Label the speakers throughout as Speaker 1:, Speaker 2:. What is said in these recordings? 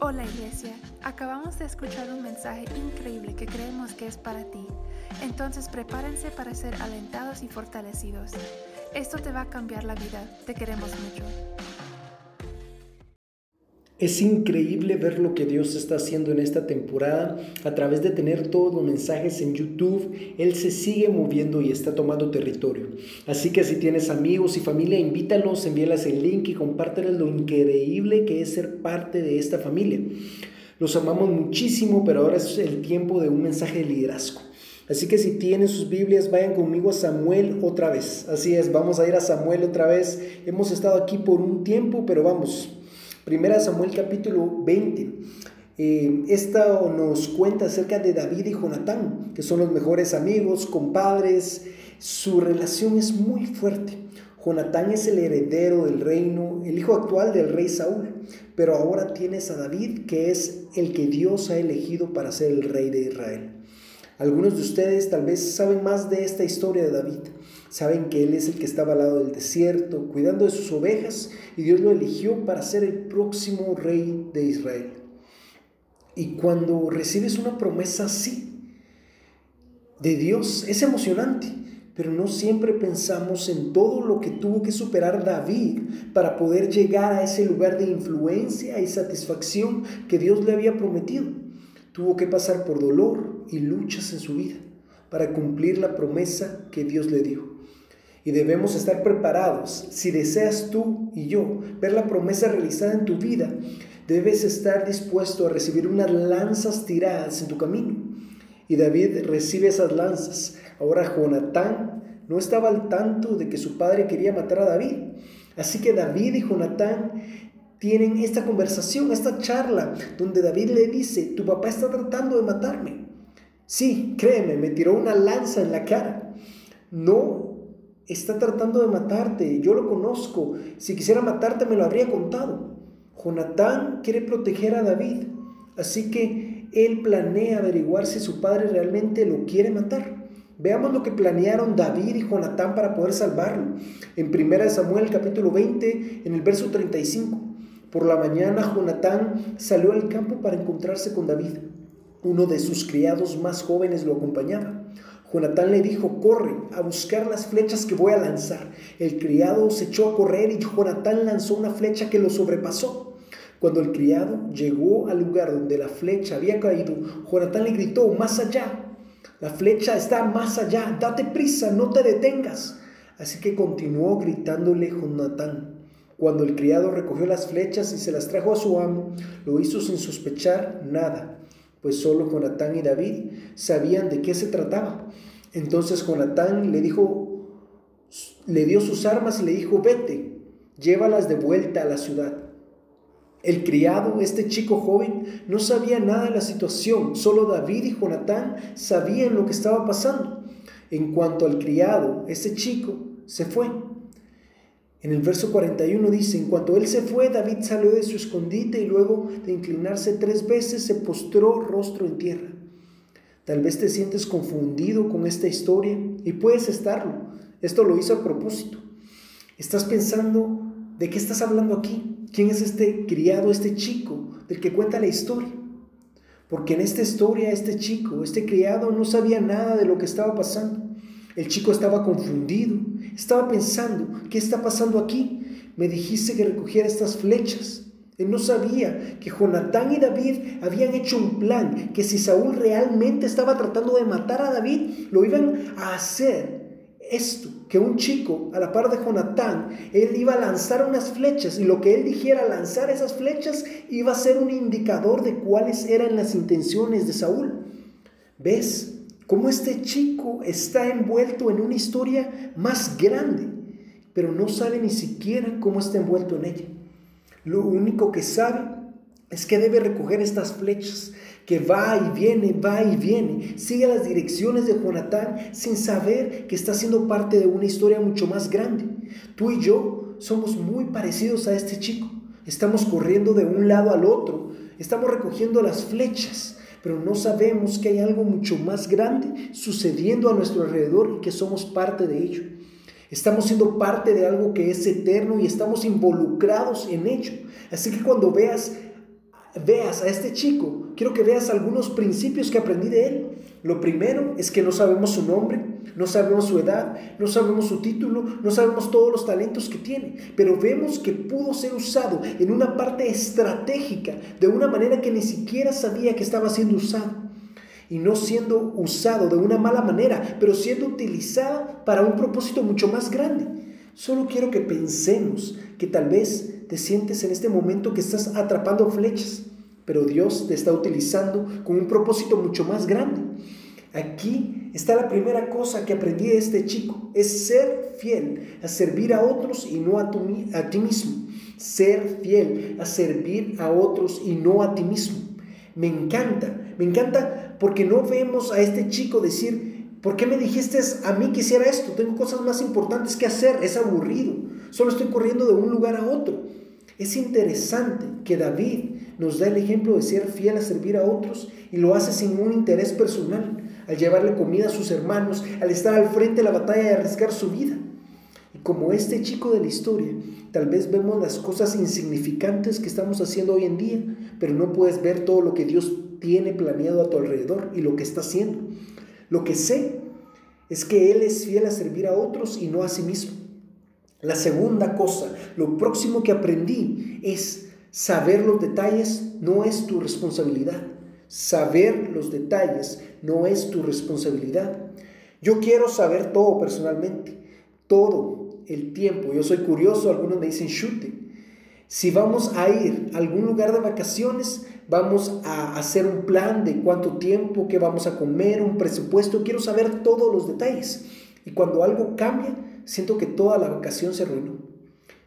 Speaker 1: Hola iglesia, acabamos de escuchar un mensaje increíble que creemos que es para ti. Entonces prepárense para ser alentados y fortalecidos. Esto te va a cambiar la vida. Te queremos mucho.
Speaker 2: Es increíble ver lo que Dios está haciendo en esta temporada. A través de tener todos los mensajes en YouTube, Él se sigue moviendo y está tomando territorio. Así que si tienes amigos y familia, invítalos, envíales el link y compárteles lo increíble que es ser parte de esta familia. Los amamos muchísimo, pero ahora es el tiempo de un mensaje de liderazgo. Así que si tienen sus Biblias, vayan conmigo a Samuel otra vez. Así es, vamos a ir a Samuel otra vez. Hemos estado aquí por un tiempo, pero vamos. Primera Samuel capítulo 20. Eh, esta nos cuenta acerca de David y Jonatán, que son los mejores amigos, compadres. Su relación es muy fuerte. Jonatán es el heredero del reino, el hijo actual del rey Saúl, pero ahora tienes a David, que es el que Dios ha elegido para ser el rey de Israel. Algunos de ustedes tal vez saben más de esta historia de David. Saben que él es el que estaba al lado del desierto, cuidando de sus ovejas, y Dios lo eligió para ser el próximo rey de Israel. Y cuando recibes una promesa así de Dios, es emocionante, pero no siempre pensamos en todo lo que tuvo que superar David para poder llegar a ese lugar de influencia y satisfacción que Dios le había prometido. Tuvo que pasar por dolor y luchas en su vida para cumplir la promesa que Dios le dio. Y debemos estar preparados. Si deseas tú y yo ver la promesa realizada en tu vida, debes estar dispuesto a recibir unas lanzas tiradas en tu camino. Y David recibe esas lanzas. Ahora Jonatán no estaba al tanto de que su padre quería matar a David. Así que David y Jonatán tienen esta conversación, esta charla, donde David le dice, tu papá está tratando de matarme. Sí, créeme, me tiró una lanza en la cara. No está tratando de matarte, yo lo conozco, si quisiera matarte me lo habría contado. Jonatán quiere proteger a David, así que él planea averiguar si su padre realmente lo quiere matar. Veamos lo que planearon David y Jonatán para poder salvarlo. En 1 Samuel capítulo 20, en el verso 35. Por la mañana Jonatán salió al campo para encontrarse con David. Uno de sus criados más jóvenes lo acompañaba. Jonatán le dijo, corre a buscar las flechas que voy a lanzar. El criado se echó a correr y Jonatán lanzó una flecha que lo sobrepasó. Cuando el criado llegó al lugar donde la flecha había caído, Jonatán le gritó, más allá. La flecha está más allá, date prisa, no te detengas. Así que continuó gritándole Jonatán. Cuando el criado recogió las flechas y se las trajo a su amo, lo hizo sin sospechar nada pues solo Jonatán y David sabían de qué se trataba. Entonces Jonatán le dijo, le dio sus armas y le dijo, vete, llévalas de vuelta a la ciudad. El criado, este chico joven, no sabía nada de la situación, solo David y Jonatán sabían lo que estaba pasando. En cuanto al criado, ese chico se fue. En el verso 41 dice, en cuanto él se fue, David salió de su escondite y luego de inclinarse tres veces se postró rostro en tierra. Tal vez te sientes confundido con esta historia y puedes estarlo. Esto lo hizo a propósito. Estás pensando, ¿de qué estás hablando aquí? ¿Quién es este criado, este chico del que cuenta la historia? Porque en esta historia este chico, este criado no sabía nada de lo que estaba pasando. El chico estaba confundido, estaba pensando, ¿qué está pasando aquí? Me dijiste que recogiera estas flechas. Él no sabía que Jonatán y David habían hecho un plan, que si Saúl realmente estaba tratando de matar a David, lo iban a hacer. Esto, que un chico a la par de Jonatán, él iba a lanzar unas flechas y lo que él dijera lanzar esas flechas iba a ser un indicador de cuáles eran las intenciones de Saúl. ¿Ves? Cómo este chico está envuelto en una historia más grande, pero no sabe ni siquiera cómo está envuelto en ella. Lo único que sabe es que debe recoger estas flechas, que va y viene, va y viene, sigue las direcciones de Jonatán sin saber que está siendo parte de una historia mucho más grande. Tú y yo somos muy parecidos a este chico. Estamos corriendo de un lado al otro, estamos recogiendo las flechas pero no sabemos que hay algo mucho más grande sucediendo a nuestro alrededor y que somos parte de ello. Estamos siendo parte de algo que es eterno y estamos involucrados en ello. Así que cuando veas veas a este chico, quiero que veas algunos principios que aprendí de él. Lo primero es que no sabemos su nombre, no sabemos su edad, no sabemos su título, no sabemos todos los talentos que tiene, pero vemos que pudo ser usado en una parte estratégica de una manera que ni siquiera sabía que estaba siendo usado. Y no siendo usado de una mala manera, pero siendo utilizado para un propósito mucho más grande. Solo quiero que pensemos que tal vez te sientes en este momento que estás atrapando flechas, pero Dios te está utilizando con un propósito mucho más grande. Aquí está la primera cosa que aprendí de este chico, es ser fiel a servir a otros y no a, a ti mismo. Ser fiel a servir a otros y no a ti mismo. Me encanta, me encanta porque no vemos a este chico decir, ¿por qué me dijiste a mí que hiciera esto? Tengo cosas más importantes que hacer, es aburrido, solo estoy corriendo de un lugar a otro. Es interesante que David nos da el ejemplo de ser fiel a servir a otros y lo hace sin un interés personal al llevarle comida a sus hermanos, al estar al frente de la batalla y arriesgar su vida. Y como este chico de la historia, tal vez vemos las cosas insignificantes que estamos haciendo hoy en día, pero no puedes ver todo lo que Dios tiene planeado a tu alrededor y lo que está haciendo. Lo que sé es que Él es fiel a servir a otros y no a sí mismo. La segunda cosa, lo próximo que aprendí es saber los detalles no es tu responsabilidad. Saber los detalles no es tu responsabilidad. Yo quiero saber todo personalmente, todo el tiempo. Yo soy curioso, algunos me dicen chute. Si vamos a ir a algún lugar de vacaciones, vamos a hacer un plan de cuánto tiempo, qué vamos a comer, un presupuesto. Quiero saber todos los detalles. Y cuando algo cambia, siento que toda la vacación se arruinó.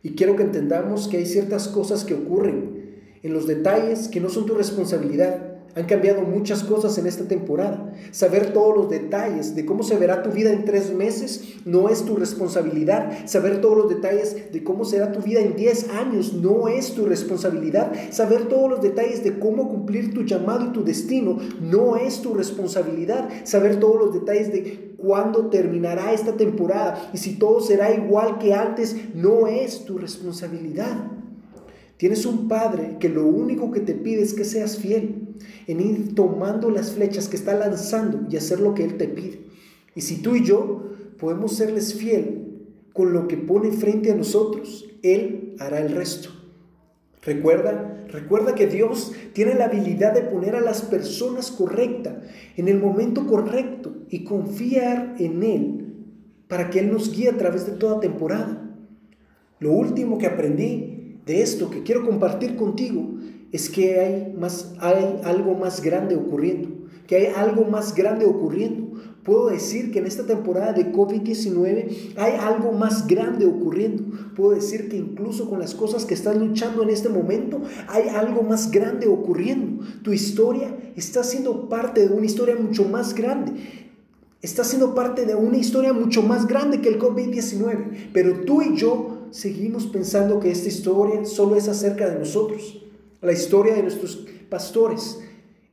Speaker 2: Y quiero que entendamos que hay ciertas cosas que ocurren en los detalles que no son tu responsabilidad han cambiado muchas cosas en esta temporada. Saber todos los detalles de cómo se verá tu vida en tres meses no es tu responsabilidad. Saber todos los detalles de cómo será tu vida en diez años no es tu responsabilidad. Saber todos los detalles de cómo cumplir tu llamado y tu destino no es tu responsabilidad. Saber todos los detalles de cuándo terminará esta temporada y si todo será igual que antes no es tu responsabilidad. Tienes un padre que lo único que te pide es que seas fiel en ir tomando las flechas que está lanzando y hacer lo que Él te pide. Y si tú y yo podemos serles fiel con lo que pone frente a nosotros, Él hará el resto. Recuerda, recuerda que Dios tiene la habilidad de poner a las personas correctas en el momento correcto y confiar en Él para que Él nos guíe a través de toda temporada. Lo último que aprendí de esto que quiero compartir contigo es que hay, más, hay algo más grande ocurriendo, que hay algo más grande ocurriendo. Puedo decir que en esta temporada de COVID-19 hay algo más grande ocurriendo. Puedo decir que incluso con las cosas que estás luchando en este momento, hay algo más grande ocurriendo. Tu historia está siendo parte de una historia mucho más grande. Está siendo parte de una historia mucho más grande que el COVID-19. Pero tú y yo seguimos pensando que esta historia solo es acerca de nosotros, la historia de nuestros pastores.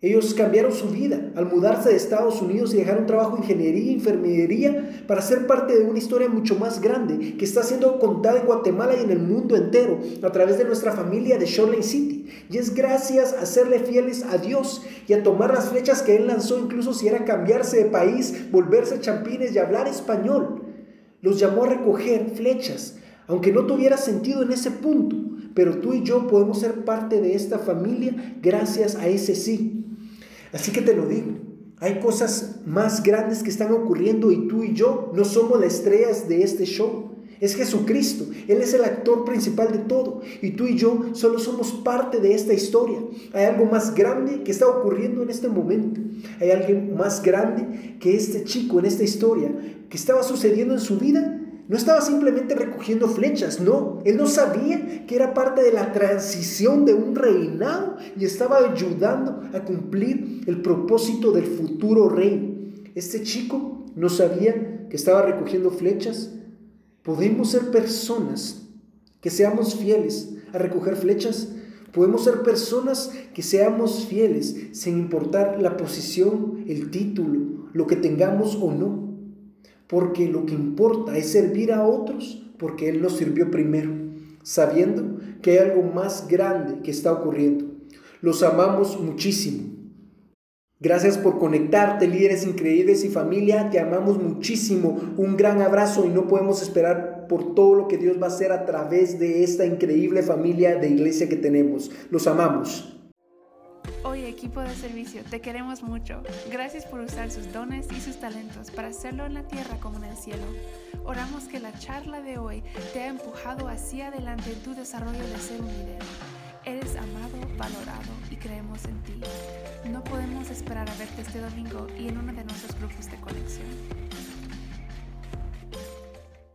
Speaker 2: Ellos cambiaron su vida al mudarse de Estados Unidos y dejar un trabajo de ingeniería enfermería para ser parte de una historia mucho más grande que está siendo contada en Guatemala y en el mundo entero a través de nuestra familia de Shoreline City. Y es gracias a serle fieles a Dios y a tomar las flechas que Él lanzó, incluso si era cambiarse de país, volverse champines y hablar español. Los llamó a recoger flechas aunque no tuviera sentido en ese punto, pero tú y yo podemos ser parte de esta familia gracias a ese sí. Así que te lo digo, hay cosas más grandes que están ocurriendo y tú y yo no somos las estrellas de este show. Es Jesucristo, Él es el actor principal de todo y tú y yo solo somos parte de esta historia. Hay algo más grande que está ocurriendo en este momento. Hay alguien más grande que este chico en esta historia que estaba sucediendo en su vida no estaba simplemente recogiendo flechas, no. Él no sabía que era parte de la transición de un reinado y estaba ayudando a cumplir el propósito del futuro rey. Este chico no sabía que estaba recogiendo flechas. Podemos ser personas que seamos fieles a recoger flechas. Podemos ser personas que seamos fieles sin importar la posición, el título, lo que tengamos o no porque lo que importa es servir a otros porque Él nos sirvió primero, sabiendo que hay algo más grande que está ocurriendo. Los amamos muchísimo. Gracias por conectarte, líderes increíbles y familia. Te amamos muchísimo. Un gran abrazo y no podemos esperar por todo lo que Dios va a hacer a través de esta increíble familia de iglesia que tenemos. Los amamos.
Speaker 1: Hoy equipo de servicio, te queremos mucho. Gracias por usar sus dones y sus talentos para hacerlo en la tierra como en el cielo. Oramos que la charla de hoy te ha empujado hacia adelante en tu desarrollo de ser un líder. Eres amado, valorado y creemos en ti. No podemos esperar a verte este domingo y en uno de nuestros grupos de conexión.